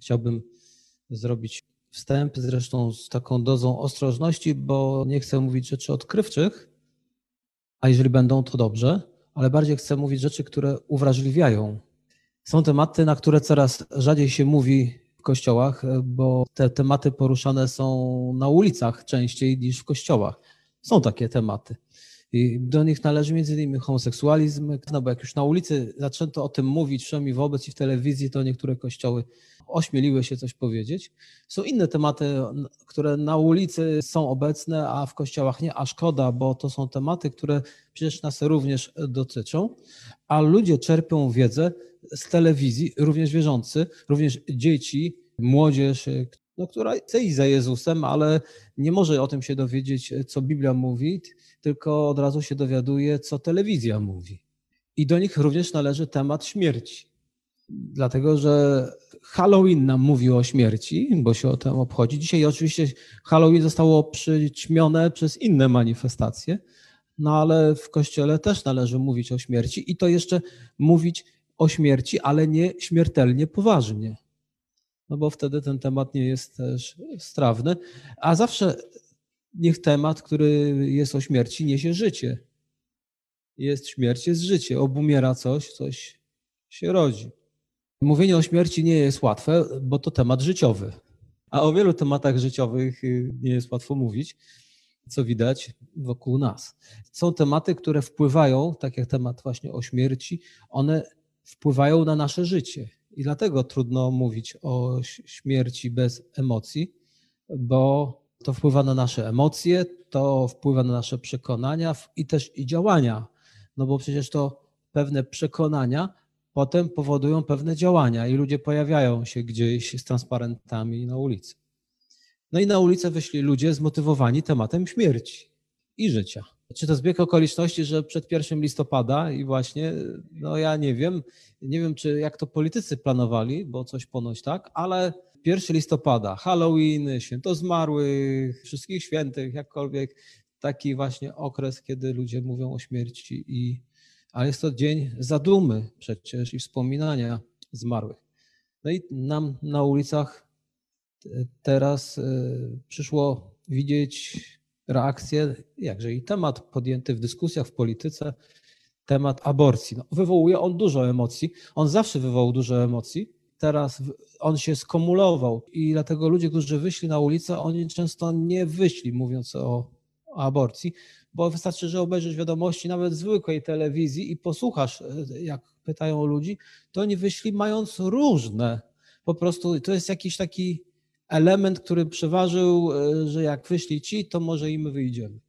Chciałbym zrobić wstęp, zresztą z taką dozą ostrożności, bo nie chcę mówić rzeczy odkrywczych, a jeżeli będą, to dobrze, ale bardziej chcę mówić rzeczy, które uwrażliwiają. Są tematy, na które coraz rzadziej się mówi w kościołach, bo te tematy poruszane są na ulicach częściej niż w kościołach. Są takie tematy. I do nich należy między innymi homoseksualizm, no bo jak już na ulicy zaczęto o tym mówić, przynajmniej wobec i w telewizji, to niektóre kościoły ośmieliły się coś powiedzieć. Są inne tematy, które na ulicy są obecne, a w kościołach nie, a szkoda, bo to są tematy, które przecież nas również dotyczą, a ludzie czerpią wiedzę z telewizji, również wierzący, również dzieci, młodzież, no, która chce iść za Jezusem, ale nie może o tym się dowiedzieć, co Biblia mówi, tylko od razu się dowiaduje, co telewizja mówi. I do nich również należy temat śmierci. Dlatego, że Halloween nam mówi o śmierci, bo się o tym obchodzi. Dzisiaj oczywiście Halloween zostało przyćmione przez inne manifestacje, no ale w kościele też należy mówić o śmierci i to jeszcze mówić o śmierci, ale nie śmiertelnie poważnie. No bo wtedy ten temat nie jest też strawny, a zawsze niech temat, który jest o śmierci, niesie życie. Jest śmierć, jest życie. Obumiera coś, coś się rodzi. Mówienie o śmierci nie jest łatwe, bo to temat życiowy. A o wielu tematach życiowych y, nie jest łatwo mówić, co widać wokół nas. Są tematy, które wpływają, tak jak temat właśnie o śmierci, one wpływają na nasze życie. I dlatego trudno mówić o śmierci bez emocji, bo to wpływa na nasze emocje, to wpływa na nasze przekonania i też i działania. No bo przecież to pewne przekonania potem powodują pewne działania i ludzie pojawiają się gdzieś z transparentami na ulicy. No i na ulicę wyszli ludzie zmotywowani tematem śmierci i życia. Czy to zbieg okoliczności, że przed 1 listopada i właśnie, no ja nie wiem, nie wiem czy jak to politycy planowali, bo coś ponoć tak, ale 1 listopada, Halloween, święto zmarłych, wszystkich świętych, jakkolwiek, taki właśnie okres, kiedy ludzie mówią o śmierci i ale jest to dzień zadumy przecież i wspominania zmarłych. No i nam na ulicach teraz e, przyszło widzieć reakcję, jakże i temat podjęty w dyskusjach w polityce, temat aborcji. No, wywołuje on dużo emocji. On zawsze wywołał dużo emocji. Teraz on się skumulował i dlatego ludzie, którzy wyszli na ulicę, oni często nie wyszli mówiąc o, aborcji, bo wystarczy, że obejrzysz wiadomości nawet zwykłej telewizji i posłuchasz, e, jak pytają ludzi, to oni wyszli mając różne. Po prostu to jest jakiś taki element, który przeważył, e, że jak wyszli ci, to może i my wyjdziemy.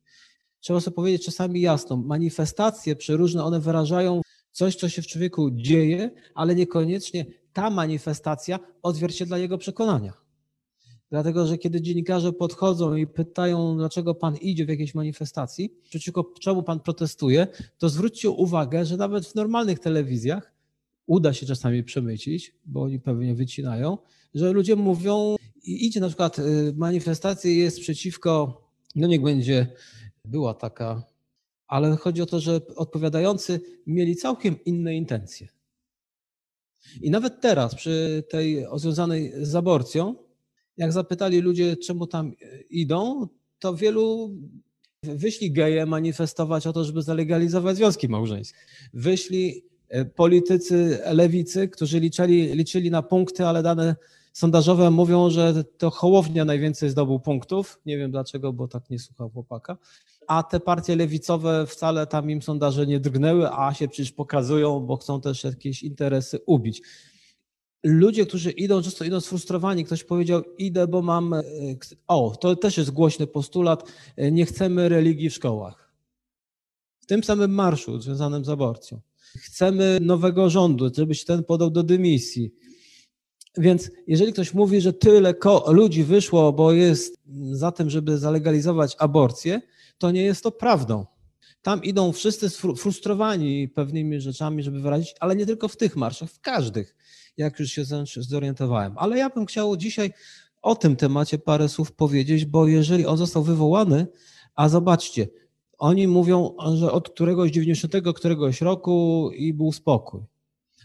Trzeba sobie powiedzieć czasami jasno, manifestacje przeróżne, one wyrażają coś, co się w człowieku dzieje, ale niekoniecznie ta manifestacja odzwierciedla jego przekonania. Dlatego, że kiedy dziennikarze podchodzą i pytają, dlaczego pan idzie w jakiejś manifestacji, przeciwko czemu pan protestuje, to zwróćcie uwagę, że nawet w normalnych telewizjach uda się czasami przemycić, bo oni pewnie wycinają, że ludzie mówią, idzie na przykład y, manifestacja jest przeciwko, no niech będzie, była taka, ale chodzi o to, że odpowiadający mieli całkiem inne intencje. I nawet teraz, przy tej związanej z aborcją, jak zapytali ludzie, czemu tam idą, to wielu wyszli geje manifestować o to, żeby zalegalizować związki małżeńskie. Wyszli e, politycy lewicy, którzy liczyli, liczyli na punkty, ale dane sondażowe mówią, że to Hołownia najwięcej zdobył punktów. Nie wiem dlaczego, bo tak nie słuchał chłopaka. A te partie lewicowe wcale tam im sondaże nie drgnęły, a się przecież pokazują, bo chcą też jakieś interesy ubić ludzie, którzy idą, często idą sfrustrowani. Ktoś powiedział, idę, bo mam. E, o, to też jest głośny postulat, e, nie chcemy religii w szkołach. W tym samym marszu związanym z aborcją. Chcemy nowego rządu, żeby się ten podał do dymisji. Więc jeżeli ktoś mówi, że tyle ludzi wyszło, bo jest za tym, żeby zalegalizować aborcję, to nie jest to prawdą. Tam idą wszyscy sfrustrowani pewnymi rzeczami, żeby wyrazić, ale nie tylko w tych marszach, w każdych jak już się zorientowałem. Ale ja bym chciał dzisiaj o tym temacie parę słów powiedzieć, bo jeżeli on został wywołany, a zobaczcie, oni mówią, że od któregoś 90 któregoś roku i był spokój.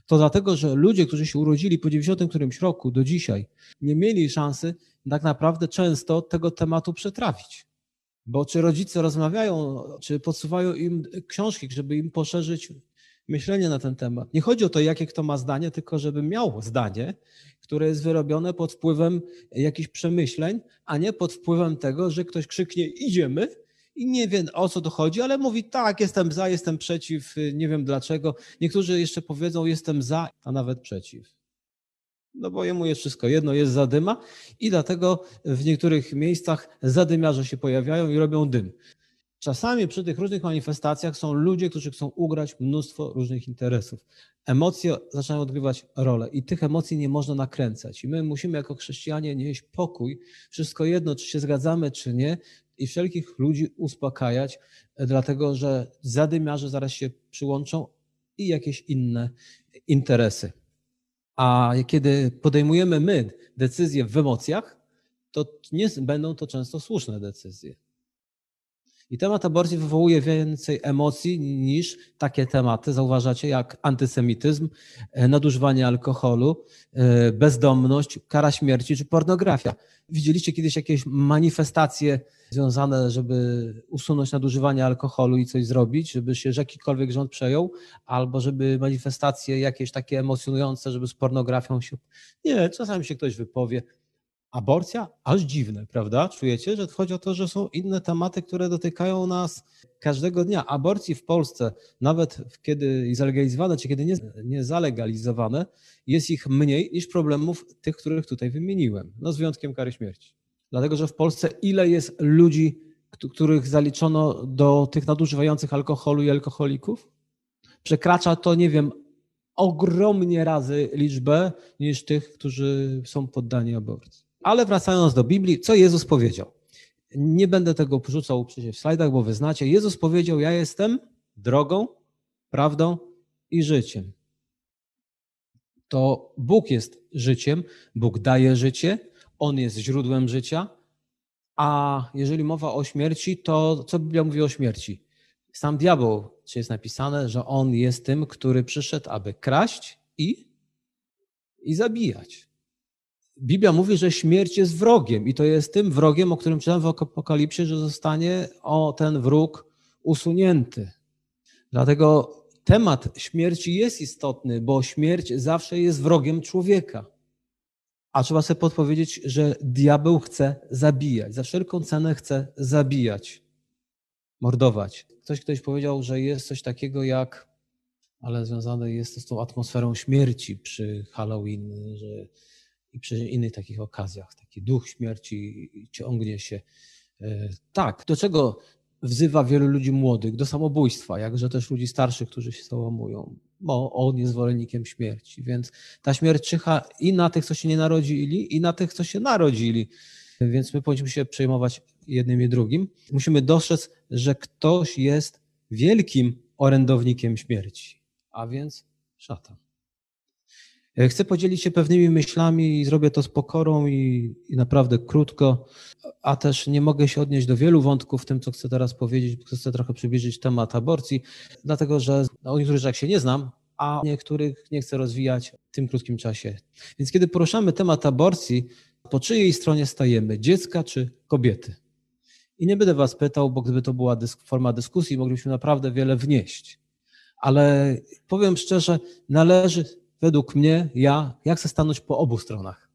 to dlatego, że ludzie, którzy się urodzili po 90 którymś roku do dzisiaj, nie mieli szansy tak naprawdę często tego tematu przetrawić. Bo czy rodzice rozmawiają, czy podsuwają im książki, żeby im poszerzyć myślenie na ten temat. Nie chodzi o to, jakie kto ma zdanie, tylko żeby miał zdanie, które jest wyrobione pod wpływem jakichś przemyśleń, a nie pod wpływem tego, że ktoś krzyknie idziemy i nie wie o co to chodzi, ale mówi tak, jestem za, jestem przeciw, nie wiem dlaczego. Niektórzy jeszcze powiedzą jestem za, a nawet przeciw. No bo jemu jest wszystko jedno, jest zadyma i dlatego w niektórych miejscach zadymiarze się pojawiają i robią dym. Czasami przy tych różnych manifestacjach są ludzie, którzy chcą ugrać mnóstwo różnych interesów. Emocje zaczynają odgrywać rolę i tych emocji nie można nakręcać. I my musimy jako chrześcijanie nieść pokój, wszystko jedno, czy się zgadzamy, czy nie, i wszelkich ludzi uspokajać, dlatego że zadymiarze zaraz się przyłączą i jakieś inne interesy. A kiedy podejmujemy my decyzje w emocjach, to nie będą to często słuszne decyzje. I temat aborcji wywołuje więcej emocji niż takie tematy, zauważacie, jak antysemityzm, e, nadużywanie alkoholu, e, bezdomność, kara śmierci czy pornografia. Widzieliście kiedyś jakieś manifestacje związane, żeby usunąć nadużywanie alkoholu i coś zrobić, żeby się jakikolwiek rząd przejął, albo żeby manifestacje jakieś takie emocjonujące, żeby z pornografią się. Nie, czasami się ktoś wypowie. Aborcja? Aż dziwne, prawda? Czujecie, że chodzi o to, że są inne tematy, które dotykają nas każdego dnia. Aborcji w Polsce, nawet kiedy zalegalizowane, czy kiedy nie, nie zalegalizowane, jest ich mniej niż problemów tych, których tutaj wymieniłem. No z wyjątkiem kary śmierci. Dlatego, że w Polsce ile jest ludzi, których zaliczono do tych nadużywających alkoholu i alkoholików? Przekracza to, nie wiem, ogromnie razy liczbę niż tych, którzy są poddani aborcji. Ale wracając do Biblii, co Jezus powiedział? Nie będę tego porzucał przecież w slajdach, bo wy znacie. Jezus powiedział: Ja jestem drogą, prawdą i życiem. To Bóg jest życiem, Bóg daje życie, On jest źródłem życia. A jeżeli mowa o śmierci, to co Biblia mówi o śmierci? Sam diabeł, czy jest napisane, że on jest tym, który przyszedł, aby kraść i, i zabijać. Biblia mówi, że śmierć jest wrogiem i to jest tym wrogiem, o którym czytamy w Apokalipsie, że zostanie o ten wróg usunięty. Dlatego temat śmierci jest istotny, bo śmierć zawsze jest wrogiem człowieka. A trzeba sobie podpowiedzieć, że diabeł chce zabijać, za wszelką cenę chce zabijać, mordować. Ktoś kiedyś powiedział, że jest coś takiego jak, ale związane jest to z tą atmosferą śmierci przy Halloween, że i przy innych takich okazjach. Taki duch śmierci ciągnie się. E, tak, do czego wzywa wielu ludzi młodych? Do samobójstwa, jakże też ludzi starszych, którzy się załamują, bo on jest zwolennikiem śmierci. Więc ta śmierć czyha i na tych, co się nie narodzili, i na tych, co się narodzili. Więc my powinniśmy się przejmować jednym i drugim. Musimy dostrzec, że ktoś jest wielkim orędownikiem śmierci, a więc szatan. E, chcę podzielić się pewnymi myślami i zrobię to z pokorą i, i, naprawdę krótko, a też nie mogę się odnieść do wielu wątków w tym, co chcę teraz powiedzieć, bo chcę trochę przybliżyć temat aborcji, dlatego że o niektórych rzeczach się nie znam, a niektórych nie chcę rozwijać w tym krótkim czasie. Więc kiedy poruszamy temat aborcji, po czyjej stronie stajemy, dziecka czy kobiety? I nie będę was pytał, bo gdyby to była dysk forma dyskusji, moglibyśmy naprawdę wiele wnieść. Ale powiem szczerze, należy według mnie, ja, jak chcę stanąć po obu stronach.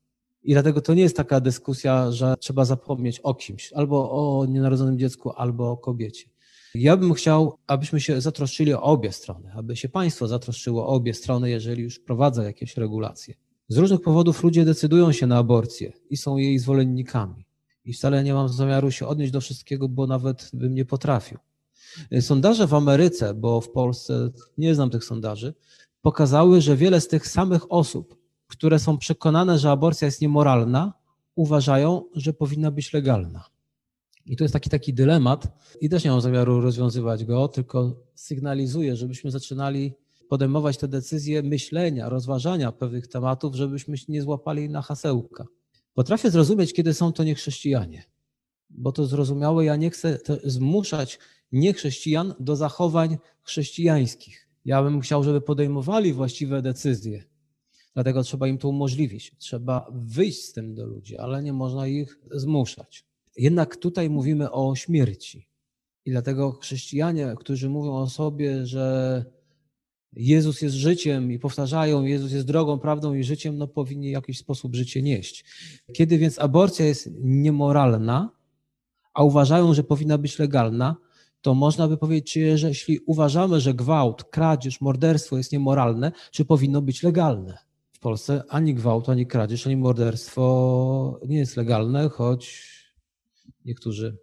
I dlatego to nie jest taka dyskusja, że trzeba zapomnieć o kimś, albo o nienarodzonym dziecku, albo o kobiecie. Ja bym chciał, abyśmy się zatroszczyli o obie strony, aby się państwo zatroszczyło o obie strony, jeżeli już wprowadza jakieś regulacje. Z różnych powodów ludzie decydują się na aborcję i są jej zwolennikami. I wcale nie mam zamiaru się odnieść do wszystkiego, bo nawet bym nie potrafił. Sondaże w Ameryce, bo w Polsce nie znam tych sondaży, pokazały, że wiele z tych samych osób, które są przekonane, że aborcja jest niemoralna, uważają, że powinna być legalna. I to jest taki taki dylemat i też nie mam zamiaru rozwiązywać go, tylko sygnalizuję, żebyśmy zaczynali podejmować te decyzje myślenia, rozważania pewnych tematów, żebyśmy się nie złapali na hasełka. Potrafię zrozumieć, kiedy są to niechrześcijanie, bo to zrozumiałe, ja nie chcę zmuszać niechrześcijan do zachowań chrześcijańskich. Ja bym chciał, żeby podejmowali właściwe decyzje. Dlatego trzeba im to umożliwić. Trzeba wyjść z tym do ludzi, ale nie można ich zmuszać. Jednak tutaj mówimy o śmierci. I dlatego chrześcijanie, którzy mówią o sobie, że Jezus jest życiem i powtarzają, Jezus jest drogą, prawdą i życiem, no powinni w jakiś sposób życie nieść. Kiedy więc aborcja jest niemoralna, a uważają, że powinna być legalna, to można by powiedzieć, czy jeśli uważamy, że gwałt, kradzież, morderstwo jest niemoralne, czy powinno być legalne? W Polsce ani gwałt, ani kradzież, ani morderstwo nie jest legalne, choć niektórzy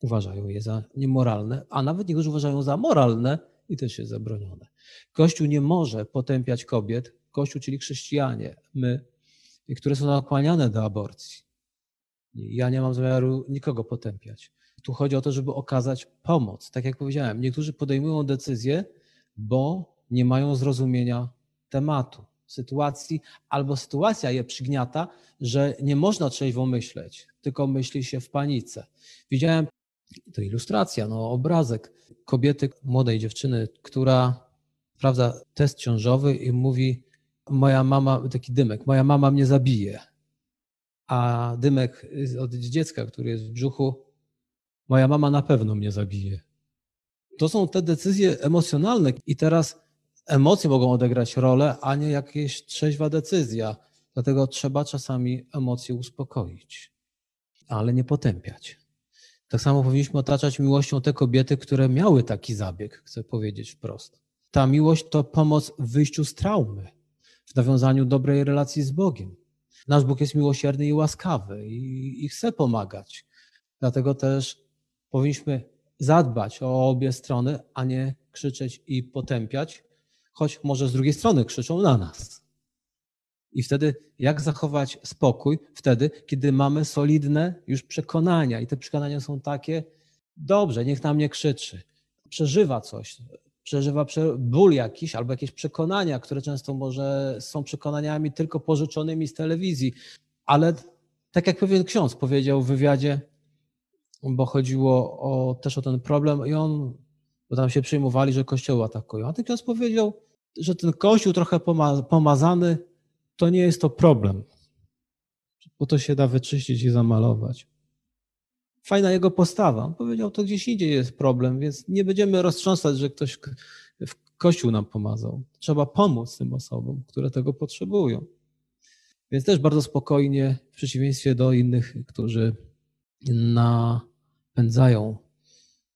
uważają je za niemoralne, a nawet niektórzy uważają za moralne i też jest zabronione. Kościół nie może potępiać kobiet, Kościół, czyli chrześcijanie, my, które są nakłaniane do aborcji. Ja nie mam zamiaru nikogo potępiać. Tu chodzi o to, żeby okazać pomoc. Tak jak powiedziałem, niektórzy podejmują decyzje, bo nie mają zrozumienia tematu, sytuacji, albo sytuacja je przygniata, że nie można trzeźwo myśleć, tylko myśli się w panice. Widziałem, to ilustracja, no obrazek kobiety, młodej dziewczyny, która sprawdza test ciążowy i mówi, moja mama, taki dymek, moja mama mnie zabije. A dymek od dziecka, który jest w brzuchu, moja mama na pewno mnie zabije. To są te decyzje emocjonalne i teraz emocje mogą odegrać rolę, a nie jakaś trzeźwa decyzja. Dlatego trzeba czasami emocje uspokoić, ale nie potępiać. Tak samo powinniśmy otaczać miłością te kobiety, które miały taki zabieg, chcę powiedzieć wprost. Ta miłość to pomoc w wyjściu z traumy, w nawiązaniu dobrej relacji z Bogiem. Nasz Bóg jest miłosierny i łaskawy i, i chce pomagać. Dlatego też powinniśmy zadbać o obie strony, a nie krzyczeć i potępiać, choć może z drugiej strony krzyczą na nas. I wtedy jak zachować spokój? Wtedy, kiedy mamy solidne już przekonania i te przekonania są takie, dobrze, niech na mnie krzyczy, przeżywa coś, przeżywa ból jakiś albo jakieś przekonania, które często może są przekonaniami tylko pożyczonymi z telewizji, ale tak jak pewien ksiądz powiedział w wywiadzie, bo chodziło o, też o ten problem i on, bo tam się przejmowali, że kościoły atakują, a ten ksiądz powiedział, że ten kościół trochę pomazany, to nie jest to problem, bo to się da wyczyścić i zamalować. Fajna jego postawa. On powiedział, to gdzieś indziej jest problem, więc nie będziemy roztrząsać, że ktoś w Kościół nam pomazał. Trzeba pomóc tym osobom, które tego potrzebują. Więc też bardzo spokojnie, w przeciwieństwie do innych, którzy napędzają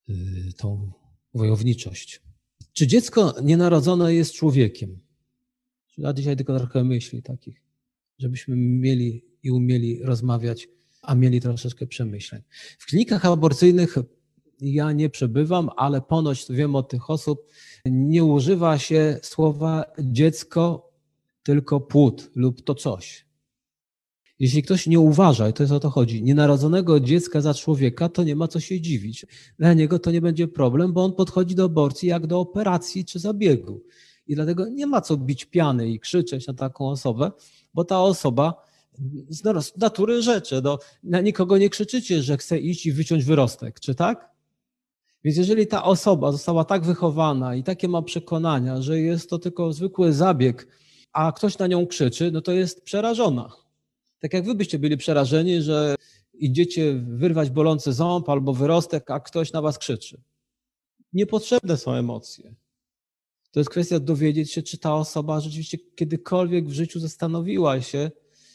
y, tą wojowniczość. Czy dziecko nienarodzone jest człowiekiem? Ja dzisiaj tylko trochę myśli takich, żebyśmy mieli i umieli rozmawiać, a mieli troszeczkę przemyśleń. W klinikach aborcyjnych ja nie przebywam, ale ponoć wiem od tych osób, nie używa się słowa dziecko, tylko płód lub to coś. Jeśli ktoś nie uważa, i to jest o to chodzi, nienarodzonego dziecka za człowieka, to nie ma co się dziwić. Dla niego to nie będzie problem, bo on podchodzi do aborcji jak do operacji czy zabiegu. I dlatego nie ma co bić piany i krzyczeć na taką osobę, bo ta osoba z natury rzeczy, no, na nikogo nie krzyczycie, że chce iść i wyciąć wyrostek, czy tak? Więc jeżeli ta osoba została tak wychowana i takie ma przekonania, że jest to tylko zwykły zabieg, a ktoś na nią krzyczy, no to jest przerażona. Tak jak wy byście byli przerażeni, że idziecie wyrwać bolący ząb albo wyrostek, a ktoś na was krzyczy. Niepotrzebne są emocje. To jest kwestia dowiedzieć się, czy ta osoba rzeczywiście kiedykolwiek w życiu zastanowiła się,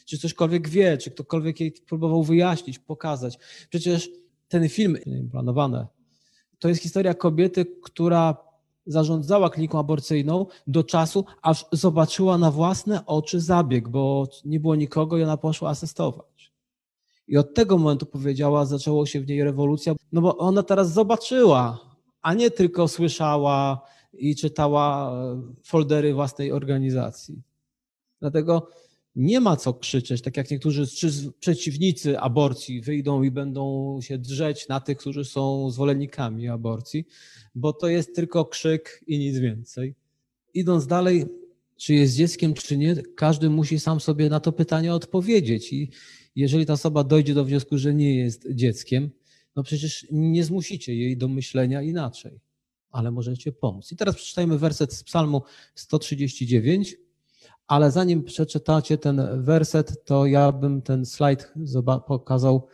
czy cośkolwiek wie, czy ktokolwiek jej próbował wyjaśnić, pokazać. Przecież ten film, planowane, to jest historia kobiety, która zarządzała kliniką aborcyjną do czasu, aż zobaczyła na własne oczy zabieg, bo nie było nikogo i ona poszła asystować. I od tego momentu powiedziała, zaczęło się w niej rewolucja, no bo ona teraz zobaczyła, a nie tylko słyszała i czytała foldery własnej organizacji. Dlatego nie ma co krzyczeć, tak jak niektórzy przeciwnicy aborcji wyjdą i będą się drzeć na tych, którzy są zwolennikami aborcji, bo to jest tylko krzyk i nic więcej. Idąc dalej, czy jest dzieckiem, czy nie, każdy musi sam sobie na to pytanie odpowiedzieć. I jeżeli ta osoba dojdzie do wniosku, że nie jest dzieckiem, no przecież nie zmusicie jej do myślenia inaczej. ale możecie pomóc. I teraz przeczytajmy werset z Psalmu 139, ale zanim przeczytacie ten werset, to ja bym ten slajd pokazał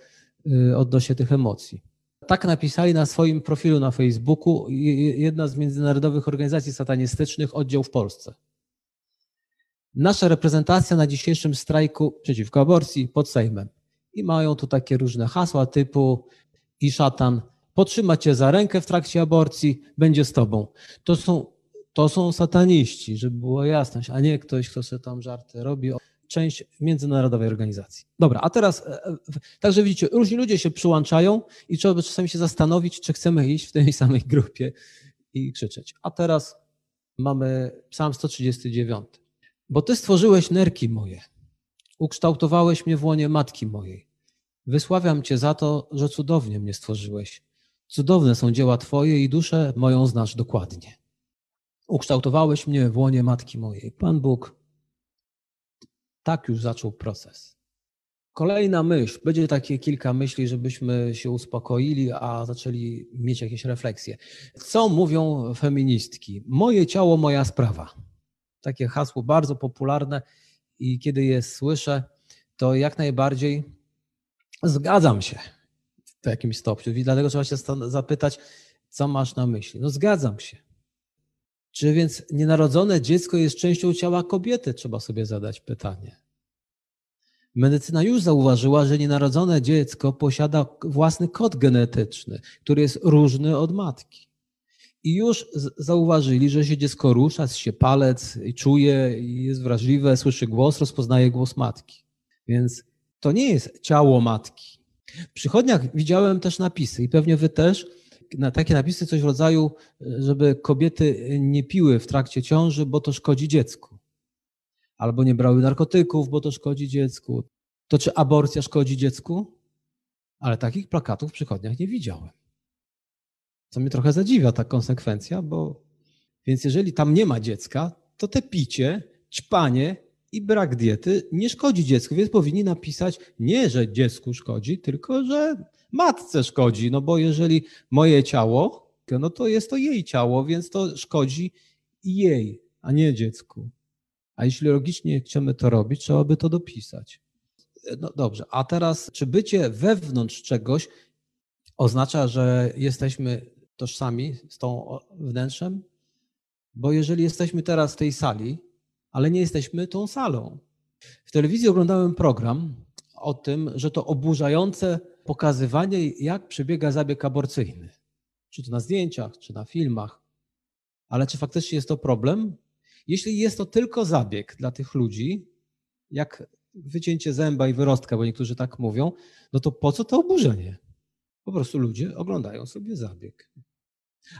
y, odnośnie tych emocji. Tak napisali na swoim profilu na Facebooku jedna z międzynarodowych organizacji satanistycznych, oddział w Polsce. Nasza reprezentacja na dzisiejszym strajku przeciwko aborcji pod Sejmem. I mają tu takie różne hasła typu i szatan potrzyma cię za rękę w trakcie aborcji, będzie z tobą. To są, to są sataniści, żeby było jasność, a nie ktoś, kto sobie tam żarty robi. Część międzynarodowej organizacji. Dobra, a teraz, e, e, także widzicie, różni ludzie się przyłączają i trzeba by czasami się zastanowić, czy chcemy iść w tej samej grupie i krzyczeć. A teraz mamy Psalm 139. Bo Ty stworzyłeś nerki moje, ukształtowałeś mnie w łonie matki mojej. Wysławiam Cię za to, że cudownie mnie stworzyłeś. Cudowne są dzieła Twoje i duszę moją znasz dokładnie. Ukształtowałeś mnie w łonie matki mojej. Pan Bóg tak już zaczął proces. Kolejna myśl, będzie takie kilka myśli, żebyśmy się uspokoili, a zaczęli mieć jakieś refleksje. Co mówią feministki? Moje ciało, moja sprawa. Takie hasło bardzo popularne i kiedy je słyszę, to jak najbardziej zgadzam się w jakimś stopniu. I dlatego trzeba się zapytać, co masz na myśli. No zgadzam się. Czy więc nienarodzone dziecko jest częścią ciała kobiety? Trzeba sobie zadać pytanie. Medycyna już zauważyła, że nienarodzone dziecko posiada własny kod genetyczny, który jest różny od matki. I już zauważyli, że się dziecko rusza, się palec, i czuje, jest wrażliwe, słyszy głos, rozpoznaje głos matki. Więc to nie jest ciało matki. W przychodniach widziałem też napisy i pewnie wy też, na takie napisy coś w rodzaju, żeby kobiety nie piły w trakcie ciąży, bo to szkodzi dziecku. Albo nie brały narkotyków, bo to szkodzi dziecku. To czy aborcja szkodzi dziecku? Ale takich plakatów w przychodniach nie widziałem. Co mnie trochę zadziwia ta konsekwencja, bo więc jeżeli tam nie ma dziecka, to te picie, ćpanie i brak diety nie szkodzi dziecku, więc powinni napisać nie, że dziecku szkodzi, tylko że matce szkodzi, no bo jeżeli moje ciało, no to jest to jej ciało, więc to szkodzi jej, a nie dziecku. A jeśli logicznie chcemy to robić, trzeba by to dopisać. No dobrze, a teraz, czy bycie wewnątrz czegoś oznacza, że jesteśmy tożsami z tą wnętrzem? Bo jeżeli jesteśmy teraz w tej sali, ale nie jesteśmy tą salą. W telewizji oglądałem program o tym, że to oburzające pokazywanie, jak przebiega zabieg aborcyjny. Czy to na zdjęciach, czy na filmach. Ale czy faktycznie jest to problem? Jeśli jest to tylko zabieg dla tych ludzi, jak wycięcie zęba i wyrostka, bo niektórzy tak mówią, no to po co to oburzenie? Po prostu ludzie oglądają sobie zabieg.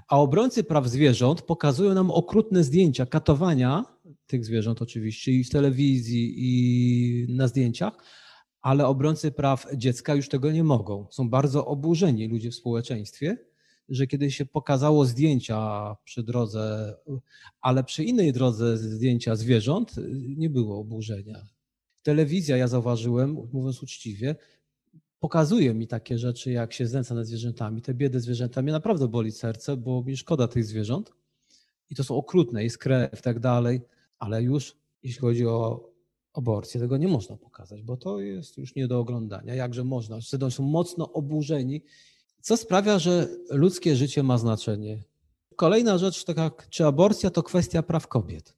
A obrońcy praw zwierząt pokazują nam okrutne zdjęcia katowania tych zwierząt oczywiście i w telewizji i na zdjęciach, ale obrońcy praw dziecka już tego nie mogą. Są bardzo oburzeni ludzie w społeczeństwie, że kiedy się pokazało zdjęcia przy drodze, ale przy innej drodze zdjęcia zwierząt nie było oburzenia. Telewizja, ja zauważyłem, mówiąc uczciwie, pokazuje mi takie rzeczy, jak się znęca nad zwierzętami. Te biedy zwierzęta mnie naprawdę boli serce, bo mi szkoda tych zwierząt. I to są okrutne, jest krew i tak dalej, ale już jeśli chodzi o aborcję, tego nie można pokazać, bo to jest już nie do oglądania. Jakże można? Wtedy są mocno oburzeni, co sprawia, że ludzkie życie ma znaczenie. Kolejna rzecz, taka, czy aborcja to kwestia praw kobiet.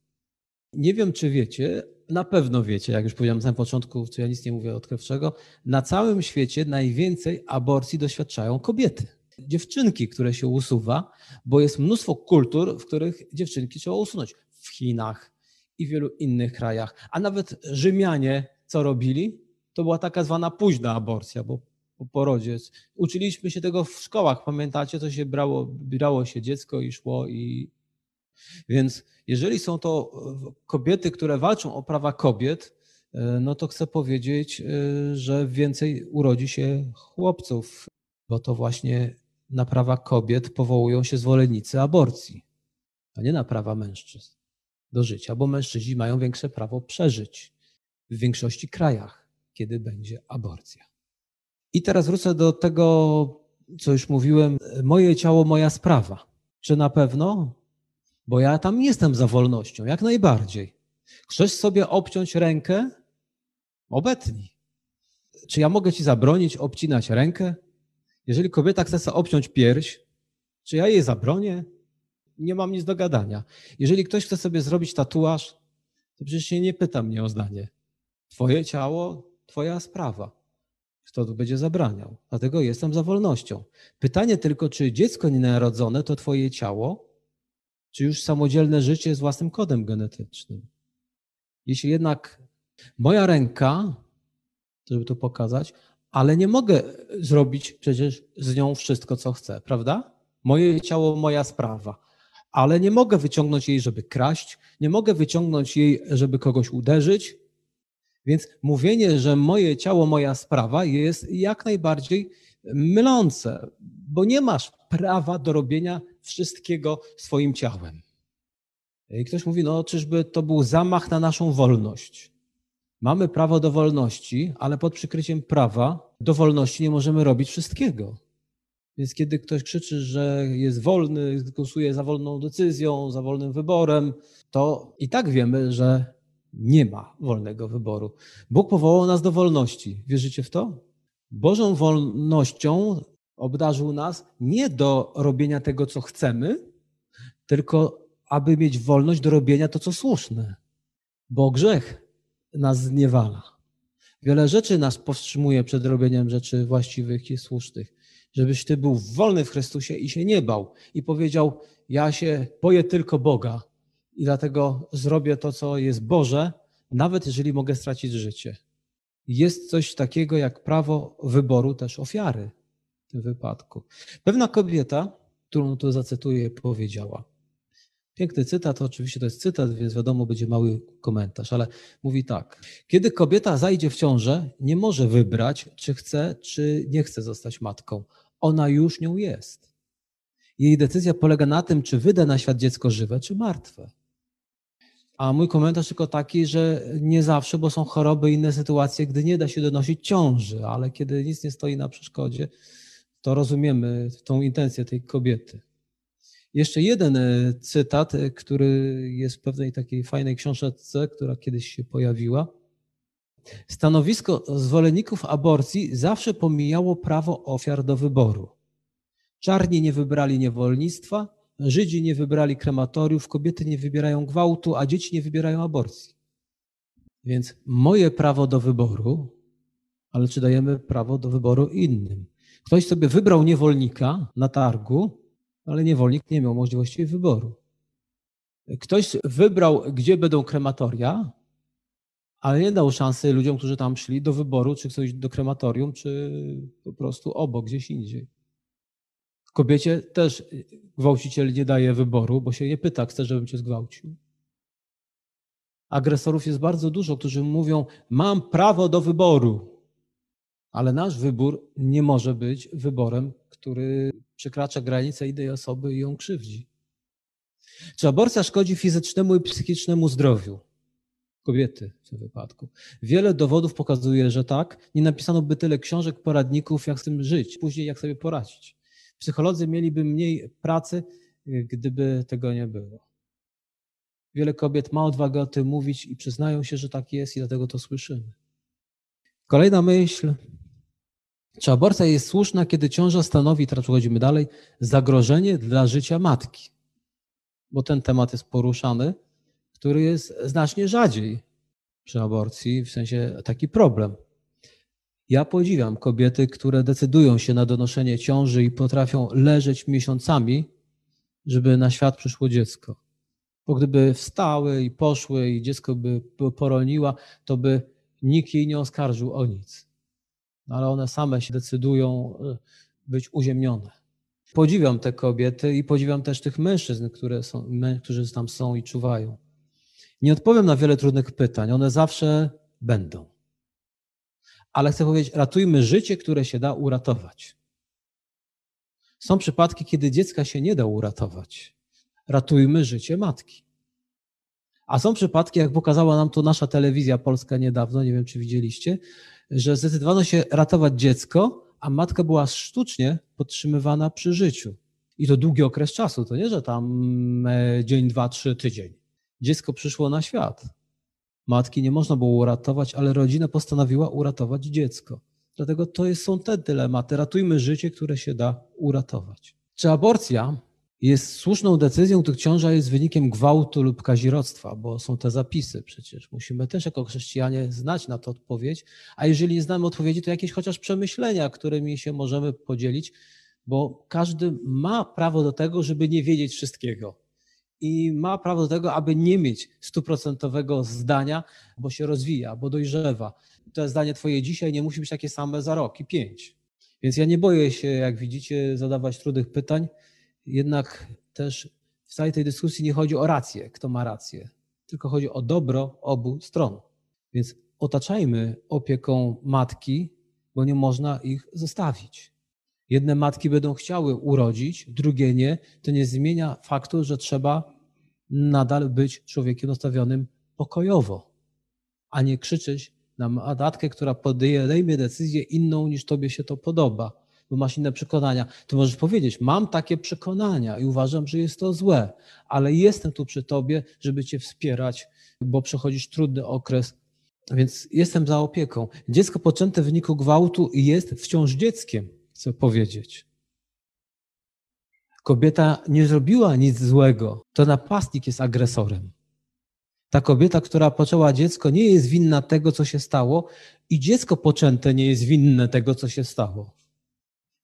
Nie wiem, czy wiecie, na pewno wiecie, jak już powiedziałem na samym początku, co ja nic nie mówię odkrywczego, na całym świecie najwięcej aborcji doświadczają kobiety. Dziewczynki, które się usuwa, bo jest mnóstwo kultur, w których dziewczynki trzeba usunąć. W Chinach i wielu innych krajach. A nawet Rzymianie co robili? To była taka zwana późna aborcja, bo po porodzie. Uczyliśmy się tego w szkołach, pamiętacie, to się brało, brało się dziecko i szło i więc jeżeli są to e, kobiety, które walczą o prawa kobiet, e, no to chcę powiedzieć, e, że więcej urodzi się chłopców, bo to właśnie na prawa kobiet powołują się zwolennicy aborcji, a nie na prawa mężczyzn do życia, bo mężczyźni mają większe prawo przeżyć w większości krajach, kiedy będzie aborcja. I teraz wrócę do tego, co już mówiłem, moje ciało, moja sprawa. Czy na pewno? Bo ja tam jestem za wolnością, jak najbardziej. Chcesz sobie obciąć rękę? Obetnij. Czy ja mogę ci zabronić obcinać rękę? Jeżeli kobieta chce sobie obciąć pierś, czy ja jej zabronię? Nie mam nic do gadania. Jeżeli ktoś chce sobie zrobić tatuaż, to przecież się nie pyta mnie o zdanie. Twoje ciało, twoja sprawa. Kto tu będzie zabraniał? Dlatego jestem za wolnością. Pytanie tylko, czy dziecko nienarodzone to twoje ciało, czy już samodzielne życie z własnym kodem genetycznym? Jeśli jednak moja ręka, żeby to pokazać, ale nie mogę zrobić przecież z nią wszystko, co chcę, prawda? Moje ciało, moja sprawa. Ale nie mogę wyciągnąć jej, żeby kraść, nie mogę wyciągnąć jej, żeby kogoś uderzyć. Więc mówienie, że moje ciało, moja sprawa jest jak najbardziej mylące, bo nie masz prawa do robienia wszystkiego swoim ciałem. I ktoś mówi, no czyżby to był zamach na naszą wolność. Mamy prawo do wolności, ale pod przykryciem prawa do wolności nie możemy robić wszystkiego. Więc kiedy ktoś krzyczy, że jest wolny, głosuje za wolną decyzją, za wolnym wyborem, to i tak wiemy, że nie ma wolnego wyboru. Bóg powołał nas do wolności. Wierzycie w to? Bożą wolnością obdarzył nas nie do robienia tego, co chcemy, tylko aby mieć wolność do robienia to, co słuszne. Bo grzech nas zniewala. Wiele rzeczy nas powstrzymuje przed robieniem rzeczy właściwych i słusznych. Żebyś ty był wolny w Chrystusie i się nie bał i powiedział: Ja się boję tylko Boga i dlatego zrobię to, co jest Boże, nawet jeżeli mogę stracić życie. Jest coś takiego jak prawo wyboru też ofiary w tym wypadku. Pewna kobieta, którą tu zacytuję, powiedziała: Piękny cytat, oczywiście to jest cytat, więc wiadomo, będzie mały komentarz, ale mówi tak. Kiedy kobieta zajdzie w ciążę, nie może wybrać, czy chce, czy nie chce zostać matką. Ona już nią jest. Jej decyzja polega na tym, czy wyda na świat dziecko żywe, czy martwe. A mój komentarz tylko taki, że nie zawsze, bo są choroby i inne sytuacje, gdy nie da się donosić ciąży, ale kiedy nic nie stoi na przeszkodzie, to rozumiemy tą intencję tej kobiety. Jeszcze jeden e, cytat, e, który jest w pewnej takiej fajnej książce, która kiedyś się pojawiła. Stanowisko zwolenników aborcji zawsze pomijało prawo ofiar do wyboru. Czarni nie wybrali niewolnictwa, Żydzi nie wybrali krematoriów, kobiety nie wybierają gwałtu, a dzieci nie wybierają aborcji. Więc moje prawo do wyboru, ale czy dajemy prawo do wyboru innym? Ktoś sobie wybrał niewolnika na targu, ale niewolnik nie miał możliwości wyboru. Ktoś wybrał, gdzie będą krematoria, ale nie dał szansy ludziom, którzy tam szli, do wyboru, czy chcą iść do krematorium, czy po prostu obok, gdzieś indziej. Kobiecie też gwałciciel nie daje wyboru, bo się nie pyta, chce, żebym cię zgwałcił. Agresorów jest bardzo dużo, którzy mówią: Mam prawo do wyboru, ale nasz wybór nie może być wyborem, który przekracza granicę innej osoby i ją krzywdzi. Czy aborcja szkodzi fizycznemu i psychicznemu zdrowiu kobiety w tym wypadku? Wiele dowodów pokazuje, że tak. Nie napisano by tyle książek, poradników, jak z tym żyć, później jak sobie poradzić. Psycholodzy mieliby mniej pracy, gdyby tego nie było. Wiele kobiet ma odwagę o tym mówić i przyznają się, że tak jest i dlatego to słyszymy. Kolejna myśl, czy aborcja jest słuszna, kiedy ciąża stanowi, teraz przechodzimy dalej, zagrożenie dla życia matki? Bo ten temat jest poruszany, który jest znacznie rzadziej przy aborcji, w sensie taki problem. Ja podziwiam kobiety, które decydują się na donoszenie ciąży i potrafią leżeć miesiącami, żeby na świat przyszło dziecko. Bo gdyby wstały i poszły i dziecko by poroniła, to by nikt jej nie oskarżył o nic ale one same się decydują e, być uziemnione. Podziwiam te kobiety i podziwiam też tych mężczyzn, które są, którzy tam są i czuwają. Nie odpowiem na wiele trudnych pytań, one zawsze będą. Ale chcę powiedzieć, ratujmy życie, które się da uratować. Są przypadki, kiedy dziecka się nie da uratować. Ratujmy życie matki. A są przypadki, jak pokazała nam to nasza telewizja polska niedawno, nie wiem czy widzieliście, że zdecydowano się ratować dziecko, a matka była sztucznie podtrzymywana przy życiu. I to długi okres czasu, to nie, że tam e, dzień, dwa, trzy, tydzień. Dziecko przyszło na świat. Matki nie można było uratować, ale rodzina postanowiła uratować dziecko. Dlatego to jest, są te dylematy. Ratujmy życie, które się da uratować. Czy aborcja jest słuszną decyzją, gdy ciąża jest wynikiem gwałtu lub kazirodztwa, bo są te zapisy przecież. Musimy też jako chrześcijanie znać na to odpowiedź, a jeżeli nie znamy odpowiedzi, to jakieś chociaż przemyślenia, którymi się możemy podzielić, bo każdy ma prawo do tego, żeby nie wiedzieć wszystkiego. I ma prawo do tego, aby nie mieć stuprocentowego zdania, bo się rozwija, bo dojrzewa. To zdanie twoje dzisiaj nie musi być takie same za rok i pięć. Więc ja nie boję się, jak widzicie, zadawać trudnych pytań, jednak też w całej tej dyskusji nie chodzi o rację, kto ma rację, tylko chodzi o dobro obu stron. Więc otaczajmy opieką matki, bo nie można ich zostawić. Jedne matki będą chciały urodzić, drugie nie. To nie zmienia faktu, że trzeba nadal być człowiekiem nastawionym pokojowo, a nie krzyczeć na matkę, która podejmie decyzję inną niż tobie się to podoba bo masz inne przekonania, to możesz powiedzieć: Mam takie przekonania i uważam, że jest to złe, ale jestem tu przy tobie, żeby cię wspierać, bo przechodzisz trudny okres, więc jestem za opieką. Dziecko poczęte w wyniku gwałtu jest wciąż dzieckiem, chcę powiedzieć. Kobieta nie zrobiła nic złego, to napastnik jest agresorem. Ta kobieta, która poczęła dziecko, nie jest winna tego, co się stało, i dziecko poczęte nie jest winne tego, co się stało.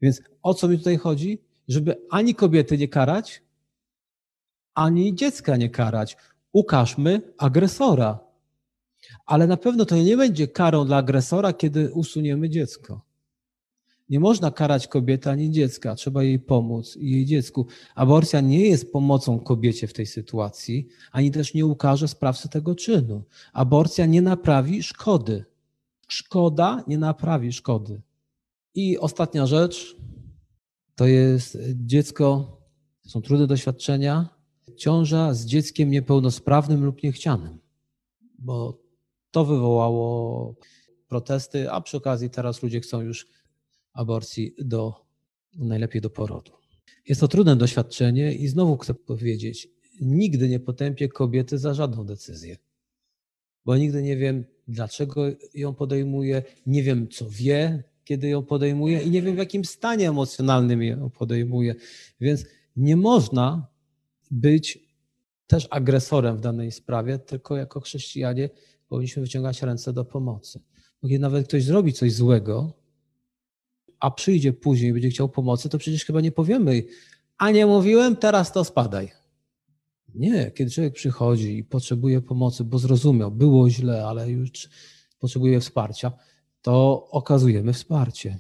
Więc o co mi tutaj chodzi? Żeby ani kobiety nie karać, ani dziecka nie karać. Ukażmy agresora. Ale na pewno to nie będzie karą dla agresora, kiedy usuniemy dziecko. Nie można karać kobiety ani dziecka, trzeba jej pomóc i jej dziecku. Aborcja nie jest pomocą kobiecie w tej sytuacji, ani też nie ukaże sprawcy tego czynu. Aborcja nie naprawi szkody. Szkoda nie naprawi szkody. I ostatnia rzecz to jest dziecko, są trudne doświadczenia, ciąża z dzieckiem niepełnosprawnym lub niechcianym, bo to wywołało protesty, a przy okazji teraz ludzie chcą już aborcji do, najlepiej do porodu. Jest to trudne doświadczenie i znowu chcę powiedzieć, nigdy nie potępię kobiety za żadną decyzję, bo nigdy nie wiem, dlaczego ją podejmuje, nie wiem, co wie, kiedy ją podejmuje i nie wiem w jakim stanie emocjonalnym ją podejmuje. Więc nie można być też agresorem w danej sprawie, tylko jako chrześcijanie powinniśmy wyciągać ręce do pomocy. Bo kiedy nawet ktoś zrobi coś złego, a przyjdzie później będzie chciał pomocy, to przecież chyba nie powiemy, a nie mówiłem, teraz to spadaj. Nie, kiedy człowiek przychodzi i potrzebuje pomocy, bo zrozumiał, było źle, ale już potrzebuje wsparcia, to okazujemy wsparcie.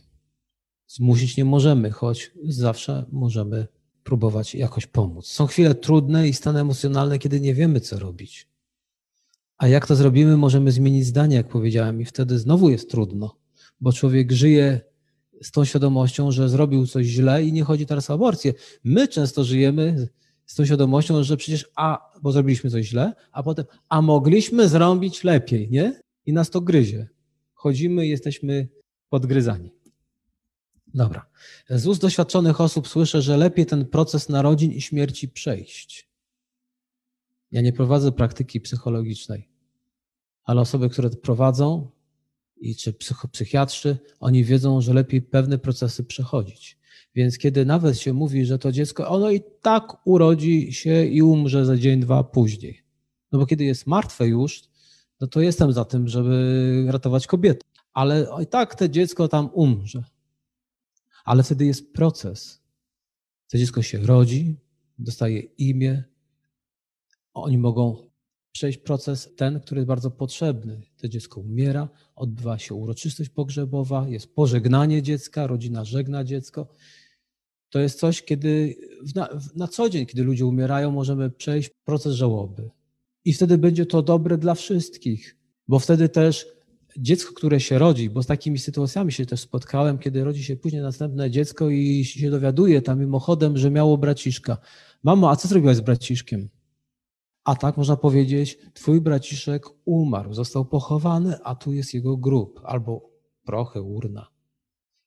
Zmusić nie możemy, choć zawsze możemy próbować jakoś pomóc. Są chwile trudne i stany emocjonalne, kiedy nie wiemy, co robić. A jak to zrobimy, możemy zmienić zdanie, jak powiedziałem, i wtedy znowu jest trudno, bo człowiek żyje z tą świadomością, że zrobił coś źle i nie chodzi teraz o aborcję. My często żyjemy z tą świadomością, że przecież a, bo zrobiliśmy coś źle, a potem, a mogliśmy zrobić lepiej, nie? I nas to gryzie chodzimy i jesteśmy podgryzani. Dobra. Z ust doświadczonych osób słyszę, że lepiej ten proces narodzin i śmierci przejść. Ja nie prowadzę praktyki psychologicznej, ale osoby, które prowadzą, i czy psychiatrzy, oni wiedzą, że lepiej pewne procesy przechodzić. Więc kiedy nawet się mówi, że to dziecko, ono i tak urodzi się i umrze za dzień, dwa później. No bo kiedy jest martwe już, no to jestem za tym, żeby ratować kobiety. Ale i tak to dziecko tam umrze. Ale wtedy jest proces. To dziecko się rodzi, dostaje imię. Oni mogą przejść proces ten, który jest bardzo potrzebny. To dziecko umiera, odbywa się uroczystość pogrzebowa, jest pożegnanie dziecka, rodzina żegna dziecko. To jest coś, kiedy na, na co dzień, kiedy ludzie umierają, możemy przejść proces żałoby i wtedy będzie to dobre dla wszystkich, bo wtedy też dziecko, które się rodzi, bo z takimi sytuacjami się też spotkałem, kiedy rodzi się później następne dziecko i się dowiaduje tam mimochodem, że miało braciszka. Mamo, a co zrobiłaś z braciszkiem? A tak można powiedzieć, twój braciszek umarł, został pochowany, a tu jest jego grób albo prochy, urna.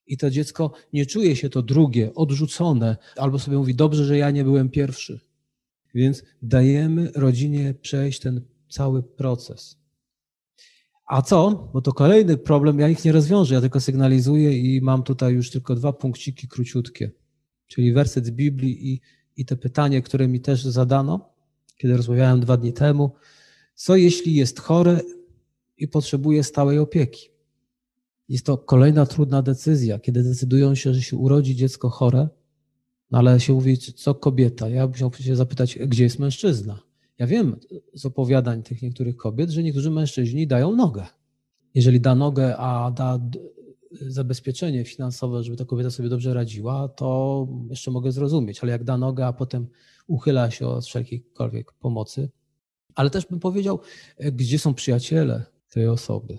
I to dziecko nie czuje się to drugie, odrzucone, albo sobie mówi, dobrze, że ja nie byłem pierwszy. Więc dajemy rodzinie przejść ten cały proces. A co? Bo to kolejny problem, ja ich nie rozwiążę, ja tylko sygnalizuję i mam tutaj już tylko dwa punkciki króciutkie. Czyli werset z Biblii i, i te pytanie, które mi też zadano, kiedy rozmawiałem dwa dni temu. Co jeśli jest chore i potrzebuje stałej opieki? Jest to kolejna trudna decyzja, kiedy decydują się, że się urodzi dziecko chore, no ale się mówi, co kobieta. Ja musiał się zapytać, gdzie jest mężczyzna? Ja wiem z opowiadań tych niektórych kobiet, że niektórzy mężczyźni dają nogę. Jeżeli da nogę, a da zabezpieczenie finansowe, żeby ta kobieta sobie dobrze radziła, to jeszcze mogę zrozumieć, ale jak da nogę, a potem uchyla się od wszelkiejkolwiek pomocy. Ale też bym powiedział, gdzie są przyjaciele tej osoby.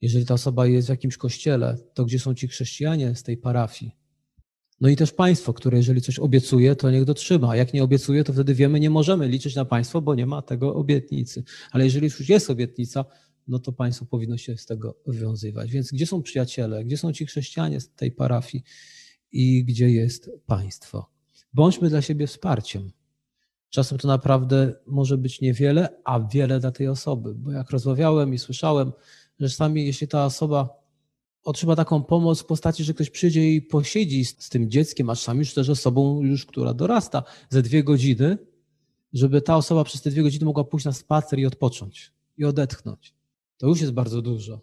Jeżeli ta osoba jest w jakimś kościele, to gdzie są ci chrześcijanie z tej parafii? No i też państwo, które jeżeli coś obiecuje, to niech dotrzyma. Jak nie obiecuje, to wtedy wiemy, nie możemy liczyć na państwo, bo nie ma tego obietnicy. Ale jeżeli już jest obietnica, no to państwo powinno się z tego wywiązywać. Więc gdzie są przyjaciele, gdzie są ci chrześcijanie z tej parafii i gdzie jest państwo? Bądźmy dla siebie wsparciem. Czasem to naprawdę może być niewiele, a wiele dla tej osoby, bo jak rozmawiałem i słyszałem, że czasami jeśli ta osoba otrzyma taką pomoc w postaci, że ktoś przyjdzie i posiedzi z, tym dzieckiem, a czasami już też osobą już, która dorasta, ze dwie godziny, żeby ta osoba przez te dwie godziny mogła pójść na spacer i odpocząć i odetchnąć. To już jest bardzo dużo.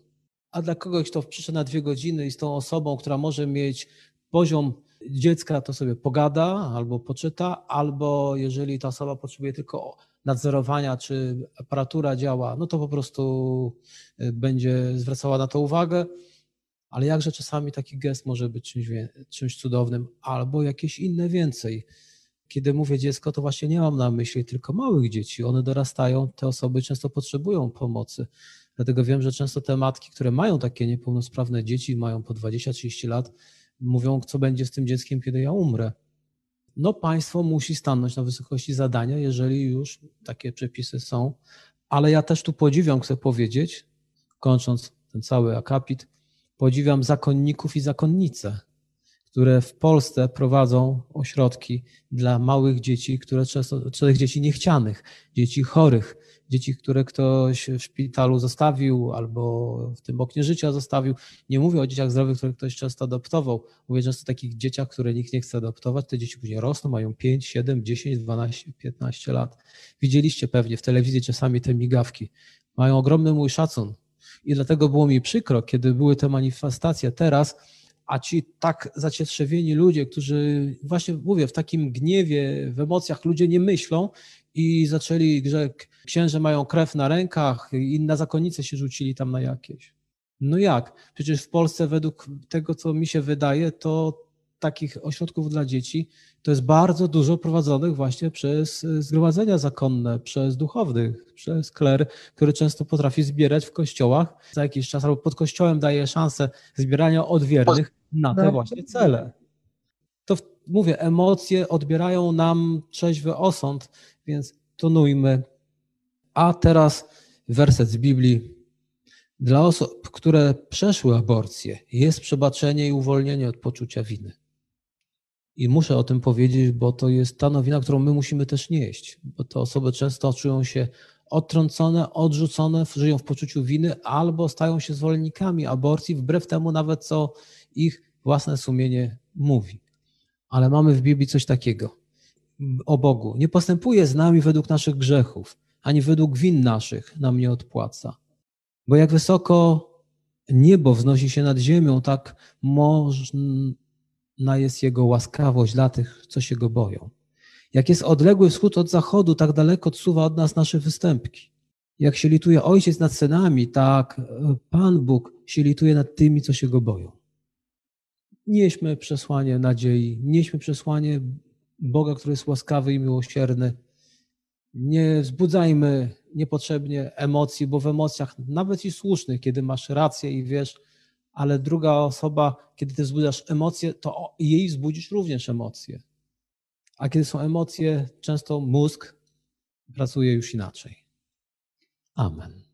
A dla kogoś, kto przyszedł na dwie godziny i z tą osobą, która może mieć poziom dziecka, to sobie pogada albo poczyta, albo jeżeli ta osoba potrzebuje tylko nadzorowania, czy aparatura działa, no to po prostu y, będzie zwracała na to uwagę. Ale jakże czasami taki gest może być czymś, czymś cudownym, albo jakieś inne więcej. Kiedy mówię dziecko, to właśnie nie mam na myśli tylko małych dzieci. One dorastają, te osoby często potrzebują pomocy. Dlatego wiem, że często te matki, które mają takie niepełnosprawne dzieci, mają po 20-30 lat, mówią, co będzie z tym dzieckiem, kiedy ja umrę. No, państwo musi stanąć na wysokości zadania, jeżeli już takie przepisy są. Ale ja też tu podziwiam, chcę powiedzieć, kończąc ten cały akapit, podziwiam zakonników i zakonnice, które w Polsce prowadzą ośrodki dla małych dzieci, które często, dzieci niechcianych, dzieci chorych, dzieci, które ktoś w szpitalu zostawił albo w tym oknie życia zostawił. Nie mówię o dzieciach zdrowych, które ktoś często adoptował. Mówię często o takich dzieciach, które nikt nie chce adoptować. Te dzieci później rosną, mają 5, 7, 10, 12, 15 lat. Widzieliście pewnie w telewizji czasami te migawki. Mają ogromny mój szacun. I dlatego było mi przykro, kiedy były te manifestacje teraz, a ci tak zacietrzewieni ludzie, którzy właśnie mówię, w takim gniewie, w emocjach ludzie nie myślą i zaczęli, że księże mają krew na rękach i na zakonnice się rzucili tam na jakieś. No jak? Przecież w Polsce według tego, co mi się wydaje, to takich ośrodków dla dzieci to jest bardzo dużo prowadzonych właśnie przez zgromadzenia zakonne, przez duchownych, przez kler, który często potrafi zbierać w kościołach za jakiś czas albo pod kościołem daje szansę zbierania odwiernych na te właśnie cele. Mówię, emocje odbierają nam trzeźwy osąd, więc tonujmy. A teraz werset z Biblii. Dla osób, które przeszły aborcję, jest przebaczenie i uwolnienie od poczucia winy. I muszę o tym powiedzieć, bo to jest ta nowina, którą my musimy też nieść, bo te osoby często czują się odtrącone, odrzucone, żyją w poczuciu winy albo stają się zwolennikami aborcji, wbrew temu nawet co ich własne sumienie mówi. Ale mamy w Biblii coś takiego o Bogu. Nie postępuje z nami według naszych grzechów, ani według win naszych nam nie odpłaca. Bo jak wysoko niebo wznosi się nad ziemią, tak można jest Jego łaskawość dla tych, co się Go boją. Jak jest odległy wschód od zachodu, tak daleko odsuwa od nas nasze występki. Jak się lituje Ojciec nad synami, tak Pan Bóg się lituje nad tymi, co się Go boją. Nieśmy przesłanie nadziei, nieśmy przesłanie Boga, który jest łaskawy i miłosierny. Nie wzbudzajmy niepotrzebnie emocji, bo w emocjach, nawet i słusznych, kiedy masz rację i wiesz, ale druga osoba, kiedy ty wzbudzasz emocje, to jej wzbudzisz również emocje. A kiedy są emocje, często mózg pracuje już inaczej. Amen.